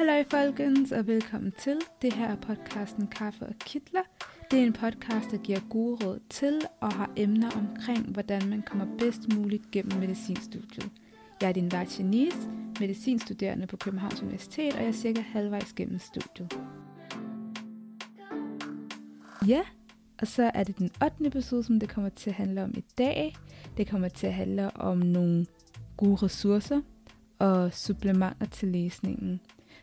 Hallo folkens, og velkommen til. Det her er podcasten Kaffe og Kitler. Det er en podcast, der giver gode råd til og har emner omkring, hvordan man kommer bedst muligt gennem medicinstudiet. Jeg er din vært Janice, medicinstuderende på Københavns Universitet, og jeg er cirka halvvejs gennem studiet. Ja, og så er det den 8. episode, som det kommer til at handle om i dag. Det kommer til at handle om nogle gode ressourcer og supplementer til læsningen.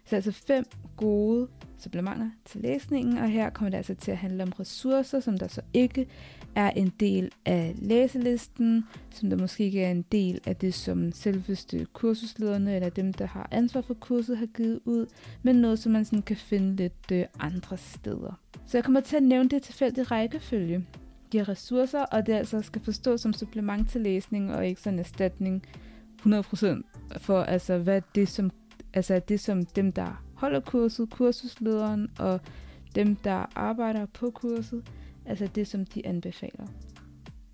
Så altså fem gode supplementer til læsningen, og her kommer det altså til at handle om ressourcer, som der så ikke er en del af læselisten, som der måske ikke er en del af det, som selveste kursuslederne eller dem, der har ansvar for kurset, har givet ud, men noget, som man sådan kan finde lidt øh, andre steder. Så jeg kommer til at nævne det tilfældig rækkefølge. De ressourcer, og det altså skal forstås som supplement til læsning, og ikke sådan en erstatning 100% for, altså, hvad det, som, altså, det, som dem, der holder kurset, kursuslederen og dem, der arbejder på kurset, altså det, som de anbefaler.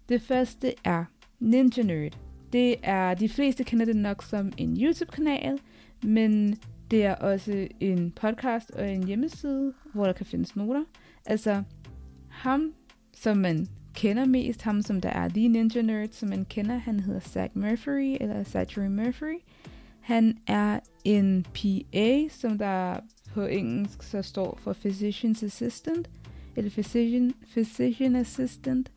Det første er Ninja Nerd. Det er, de fleste kender det nok som en YouTube-kanal, men det er også en podcast og en hjemmeside, hvor der kan findes noter. Altså ham, som man kender mest, ham som der er The Ninja Nerd, som man kender, han hedder Zach Murphy, eller Zachary Murphy. Han er en PA, som der på engelsk så står for Physician's Assistant, eller Physician, physician Assistant.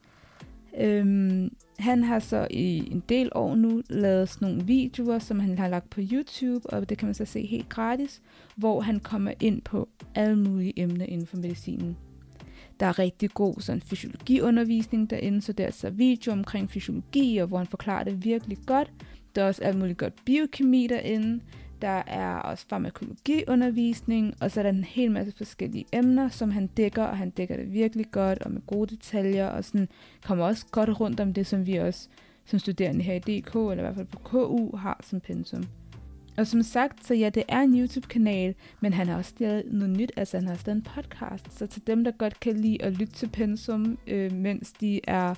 Øhm, han har så i en del år nu lavet sådan nogle videoer, som han har lagt på YouTube, og det kan man så se helt gratis, hvor han kommer ind på alle mulige emner inden for medicinen. Der er rigtig god sådan fysiologiundervisning derinde, så der er så video omkring fysiologi, og hvor han forklarer det virkelig godt. Der er også alt muligt godt biokemi derinde. Der er også farmakologiundervisning, og så er der en hel masse forskellige emner, som han dækker, og han dækker det virkelig godt, og med gode detaljer, og sådan kommer også godt rundt om det, som vi også som studerende her i DK, eller i hvert fald på KU, har som pensum. Og som sagt, så ja, det er en YouTube-kanal, men han har også lavet noget nyt, altså han har også lavet en podcast. Så til dem, der godt kan lide at lytte til pensum, øh, mens de er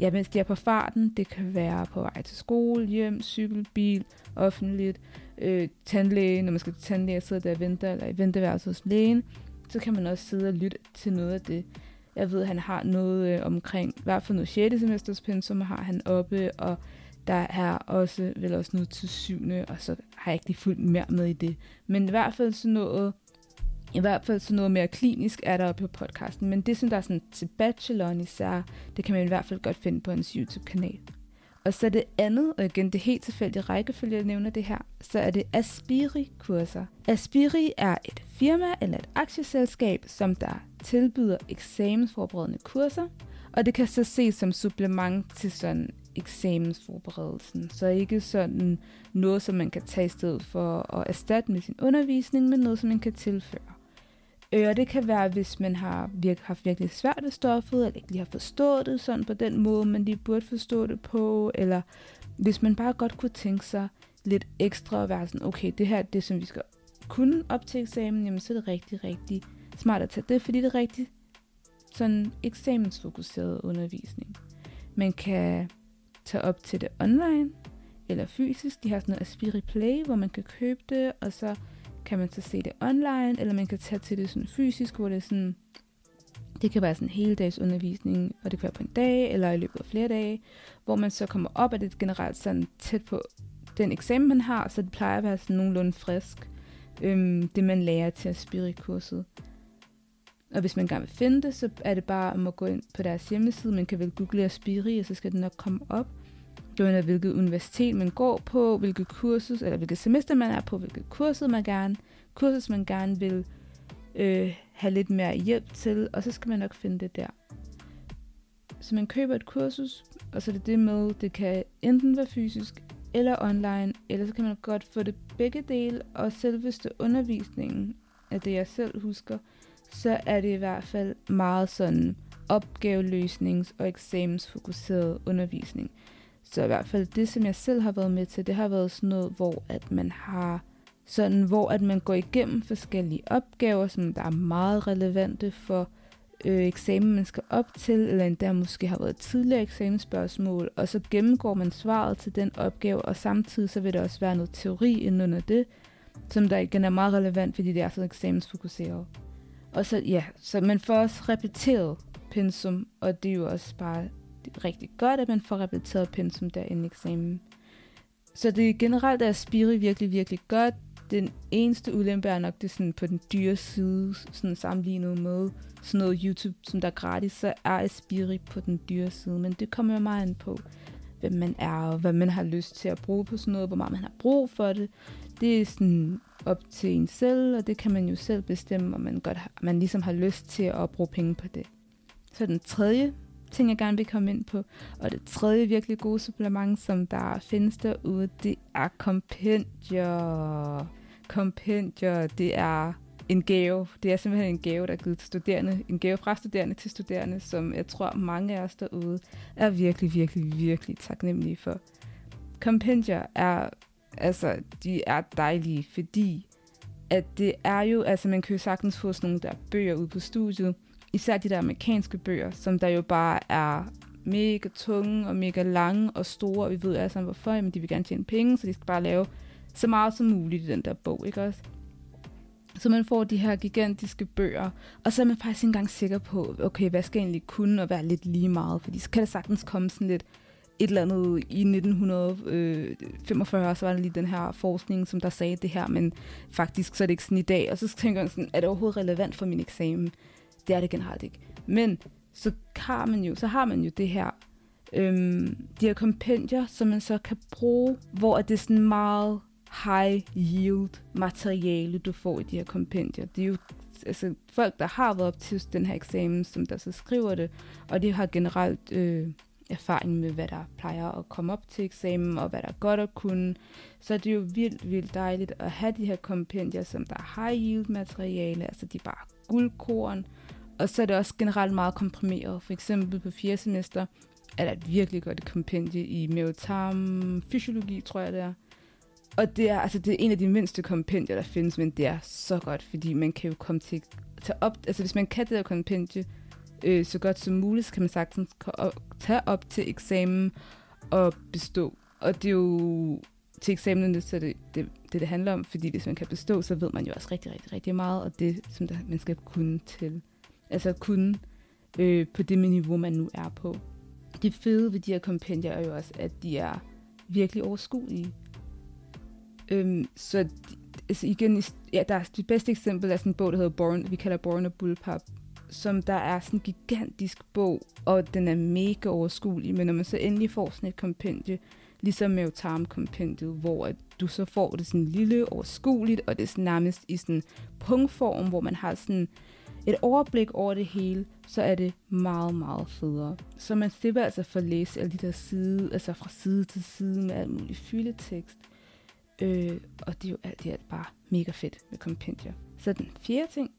ja, mens de er på farten, det kan være på vej til skole, hjem, cykel, bil, offentligt, øh, tandlæge, når man skal til tandlæge og sidder der og venter, eller i venteværelset hos lægen, så kan man også sidde og lytte til noget af det. Jeg ved, at han har noget øh, omkring, i hvert fald noget 6. semesters pensum har han oppe, og der er også vel også noget til syvende, og så har jeg ikke lige fuldt mere med i det. Men i hvert fald sådan noget, i hvert fald sådan noget mere klinisk er der på podcasten. Men det, som der er sådan til bacheloren især, det kan man i hvert fald godt finde på hans YouTube-kanal. Og så det andet, og igen det helt tilfældige rækkefølge, jeg nævner det her, så er det Aspiri-kurser. Aspiri er et firma eller et aktieselskab, som der tilbyder eksamensforberedende kurser, og det kan så ses som supplement til sådan eksamensforberedelsen. Så ikke sådan noget, som man kan tage i stedet for at erstatte med sin undervisning, men noget, som man kan tilføre. Øh, og det kan være, hvis man har virke, haft virkelig svært ved stoffet, eller ikke lige har forstået det sådan på den måde, man lige burde forstå det på, eller hvis man bare godt kunne tænke sig lidt ekstra og være sådan, okay, det her er det, som vi skal kunne op til eksamen, jamen så er det rigtig, rigtig smart at tage det, fordi det er rigtig sådan eksamensfokuseret undervisning. Man kan tage op til det online eller fysisk. De har sådan noget Aspiri Play, hvor man kan købe det, og så kan man så se det online, eller man kan tage til det sådan fysisk, hvor det er sådan, det kan være sådan en hele dags undervisning, og det kan være på en dag, eller i løbet af flere dage, hvor man så kommer op, og det er generelt sådan tæt på den eksamen, man har, så det plejer at være sådan nogenlunde frisk, øhm, det man lærer til Aspiri-kurset. Og hvis man gerne vil finde det, så er det bare om at gå ind på deres hjemmeside. Man kan vel google Aspiri, og så skal det nok komme op. Det er hvilket universitet man går på, hvilket kursus, eller hvilket semester man er på, hvilket kursus man gerne, kursus man gerne vil øh, have lidt mere hjælp til, og så skal man nok finde det der. Så man køber et kursus, og så er det det med, det kan enten være fysisk eller online, eller så kan man godt få det begge dele, og selveste undervisningen af det, jeg selv husker, så er det i hvert fald meget sådan opgaveløsnings- og eksamensfokuseret undervisning. Så i hvert fald det, som jeg selv har været med til, det har været sådan noget, hvor at man har sådan, hvor at man går igennem forskellige opgaver, som der er meget relevante for øh, eksamen, man skal op til, eller endda måske har været tidligere eksamensspørgsmål, og så gennemgår man svaret til den opgave, og samtidig så vil der også være noget teori inden under det, som der igen er meget relevant, fordi det er så eksamensfokuseret. Og så, ja, så man får også repeteret pensum, og det er jo også bare rigtig godt, at man får repeteret pensum der inden eksamen. Så det generelt er Spiri virkelig, virkelig godt. Den eneste ulempe er nok det sådan på den dyre side, sådan sammenlignet med sådan noget YouTube, som der er gratis, så er Aspiri på den dyre side. Men det kommer jo meget an på, hvem man er, og hvad man har lyst til at bruge på sådan noget, hvor meget man har brug for det. Det er sådan op til en selv, og det kan man jo selv bestemme, om man, godt har, man ligesom har lyst til at bruge penge på det. Så den tredje ting, jeg gerne vil komme ind på, og det tredje virkelig gode supplement, som der findes derude, det er kompendier. Kompendier, det er en gave. Det er simpelthen en gave, der er givet til studerende. En gave fra studerende til studerende, som jeg tror mange af os derude er virkelig, virkelig, virkelig taknemmelige for. Kompendier er, altså, de er dejlige, fordi at det er jo, altså man kan jo sagtens få sådan nogle der bøger ud på studiet, især de der amerikanske bøger, som der jo bare er mega tunge og mega lange og store, og vi ved alle sammen hvorfor, men de vil gerne tjene penge, så de skal bare lave så meget som muligt i den der bog, ikke også? Så man får de her gigantiske bøger, og så er man faktisk ikke engang sikker på, okay, hvad skal jeg egentlig kunne og være lidt lige meget, fordi så kan det sagtens komme sådan lidt et eller andet i 1945, øh, så var der lige den her forskning, som der sagde det her, men faktisk så er det ikke sådan i dag. Og så tænker jeg sådan, er det overhovedet relevant for min eksamen? Det er det generelt ikke. Men så har man jo, så har man jo det her, øhm, de her kompendier, som man så kan bruge, hvor det er sådan meget high yield materiale, du får i de her kompendier. Det er jo altså, folk, der har været op til den her eksamen, som der så skriver det, og de har generelt øh, erfaring med, hvad der plejer at komme op til eksamen, og hvad der er godt at kunne. Så det er jo vildt, vildt dejligt at have de her kompendier, som der er high yield materiale, altså de er bare guldkorn, og så er det også generelt meget komprimeret. For eksempel på fjerde semester er der et virkelig godt kompendie i mavetarm fysiologi, tror jeg det er. Og det er, altså, det er en af de mindste kompendier, der findes, men det er så godt, fordi man kan jo komme til at tage op, altså hvis man kan det her kompendie øh, så godt som muligt, så kan man sagtens tage op til eksamen og bestå. Og det er jo til eksamen, så det, det, det, det handler om, fordi hvis man kan bestå, så ved man jo også rigtig, rigtig, rigtig meget, og det, som der, man skal kunne til altså kunne øh, på det niveau, man nu er på. Det fede ved de her kompendier er jo også, at de er virkelig overskuelige. Øhm, så altså igen, ja, der er det bedste eksempel er sådan en bog, der hedder Born, vi kalder Born og Bullpup, som der er sådan en gigantisk bog, og den er mega overskuelig, men når man så endelig får sådan et kompendie, ligesom med kompendiet, hvor at du så får det sådan lille overskueligt, og det er sådan nærmest i sådan punktform, hvor man har sådan et overblik over det hele, så er det meget, meget federe. Så man slipper altså for at læse alle de der side, altså fra side til side med alt muligt fyldetekst. Øh, og det er jo alt det er bare mega fedt med kompendier. Så den fjerde ting,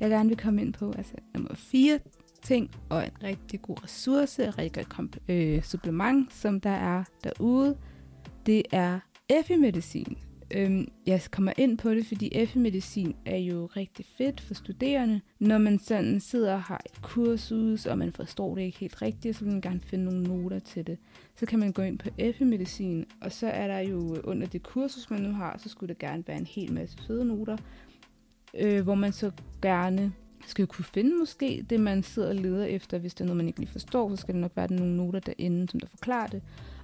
jeg gerne vil komme ind på, altså nummer fire ting, og en rigtig god ressource, et rigtig godt øh, supplement, som der er derude, det er FI-medicin. Øhm, jeg kommer ind på det, fordi FE-medicin er jo rigtig fedt for studerende. Når man sådan sidder og har et kursus, og man forstår det ikke helt rigtigt, så vil man gerne finde nogle noter til det. Så kan man gå ind på FE-medicin, og så er der jo under det kursus, man nu har, så skulle der gerne være en hel masse fede noter, øh, hvor man så gerne skal kunne finde måske det, man sidder og leder efter. Hvis der er noget, man ikke lige forstår, så skal det nok være nogle noter derinde, som der forklarer det.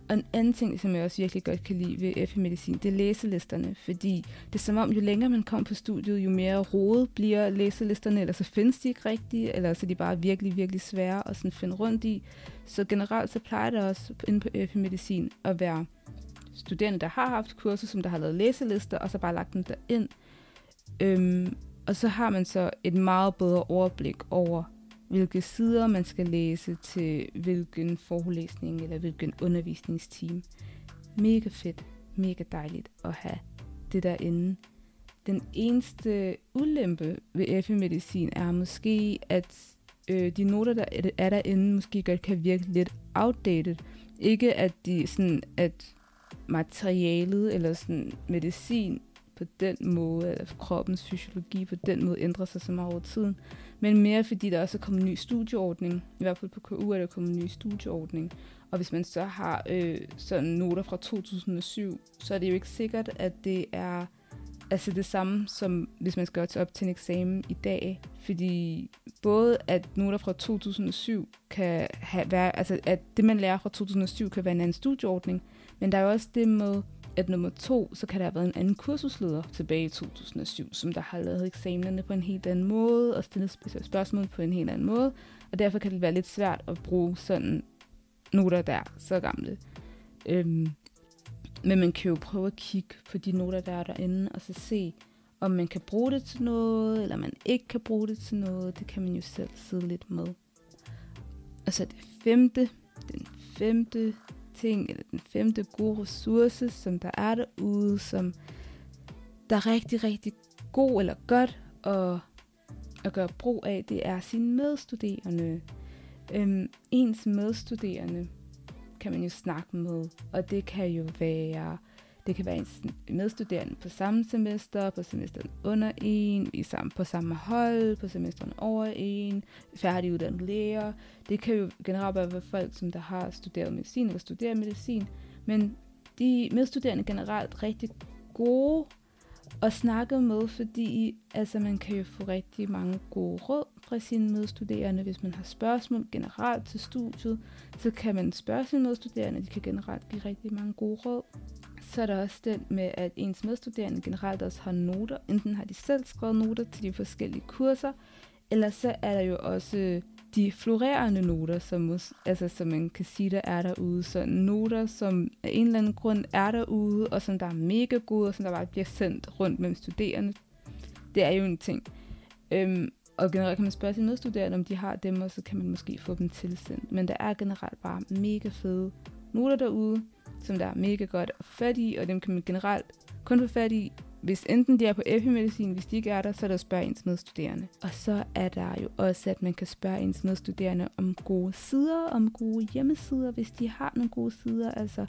Og en anden ting, som jeg også virkelig godt kan lide ved FE-medicin, det er læselisterne, fordi det er som om, jo længere man kommer på studiet, jo mere rodet bliver læselisterne, eller så findes de ikke rigtige, eller så er de bare virkelig, virkelig svære at sådan finde rundt i. Så generelt så plejer det også inde på FE-medicin at være studerende, der har haft kurser, som der har lavet læselister, og så bare lagt dem derind. Øhm, og så har man så et meget bedre overblik over, hvilke sider man skal læse til hvilken forelæsning eller hvilken undervisningsteam. Mega fedt, mega dejligt at have det derinde. Den eneste ulempe ved FE-medicin er måske, at øh, de noter, der er derinde, måske godt kan virke lidt outdated. Ikke at de sådan, at materialet eller sådan medicin på den måde, eller kroppens fysiologi på den måde ændrer sig så meget over tiden men mere fordi der også er kommet en ny studieordning. I hvert fald på KU er der kommet en ny studieordning. Og hvis man så har øh, sådan noter fra 2007, så er det jo ikke sikkert, at det er altså det samme som hvis man skal til op til en eksamen i dag, fordi både at noter fra 2007 kan have, være, altså at det man lærer fra 2007 kan være en anden studieordning, men der er jo også det med, at nummer to, så kan der have været en anden kursusleder tilbage i 2007, som der har lavet eksamenerne på en helt anden måde, og stillet spørgsmål på en helt anden måde, og derfor kan det være lidt svært at bruge sådan noter, der er så gamle. Øhm, men man kan jo prøve at kigge på de noter, der er derinde, og så se, om man kan bruge det til noget, eller man ikke kan bruge det til noget. Det kan man jo selv sidde lidt med. Og så det femte, den femte ting, eller den femte gode ressource, som der er derude, som der er rigtig, rigtig god eller godt at, at gøre brug af, det er sine medstuderende. Øhm, ens medstuderende kan man jo snakke med, og det kan jo være det kan være en medstuderende på samme semester, på semesteren under en, vi er sammen på samme hold, på semesteren over en, færdiguddannet læger. Det kan jo generelt være folk, som der har studeret medicin eller studerer medicin, men de medstuderende er generelt rigtig gode at snakke med, fordi altså, man kan jo få rigtig mange gode råd fra sine medstuderende. Hvis man har spørgsmål generelt til studiet, så kan man spørge sine medstuderende. De kan generelt give rigtig mange gode råd. Så er der også den med, at ens medstuderende generelt også har noter. Enten har de selv skrevet noter til de forskellige kurser, eller så er der jo også øh, de florerende noter, som, altså, som man kan sige, der er derude. Så noter, som af en eller anden grund er derude, og som der er mega gode, og som der bare bliver sendt rundt mellem studerende. Det er jo en ting. Øhm, og generelt kan man spørge sine medstuderende, om de har dem, og så kan man måske få dem tilsendt. Men der er generelt bare mega fede noter derude, som der er mega godt at få fat i, og dem kan man generelt kun få fat i, hvis enten det er på epimedicin, hvis de ikke er der, så er der at spørge ens medstuderende. Og så er der jo også, at man kan spørge ens medstuderende om gode sider, om gode hjemmesider, hvis de har nogle gode sider. Altså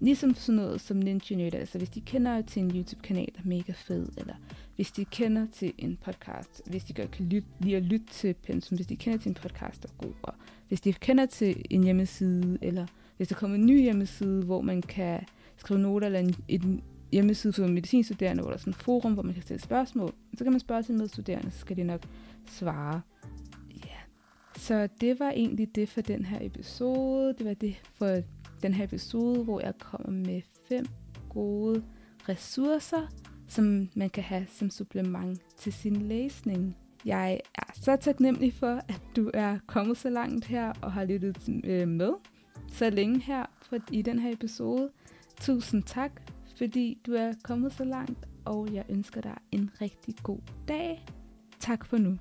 ligesom sådan noget som Ninja altså hvis de kender til en YouTube-kanal, der er mega fed, eller hvis de kender til en podcast, hvis de godt kan lytte, lide at lytte til pensum, hvis de kender til en podcast, der er god, og hvis de kender til en hjemmeside, eller hvis der kommer en ny hjemmeside, hvor man kan skrive noter, eller en, en hjemmeside for medicinstuderende, hvor der er sådan et forum, hvor man kan stille spørgsmål, så kan man spørge sine medstuderende, så skal de nok svare. Ja. Så det var egentlig det for den her episode. Det var det for den her episode, hvor jeg kommer med fem gode ressourcer, som man kan have som supplement til sin læsning. Jeg er så taknemmelig for, at du er kommet så langt her og har lyttet øh, med så længe her for, i den her episode. Tusind tak, fordi du er kommet så langt, og jeg ønsker dig en rigtig god dag. Tak for nu.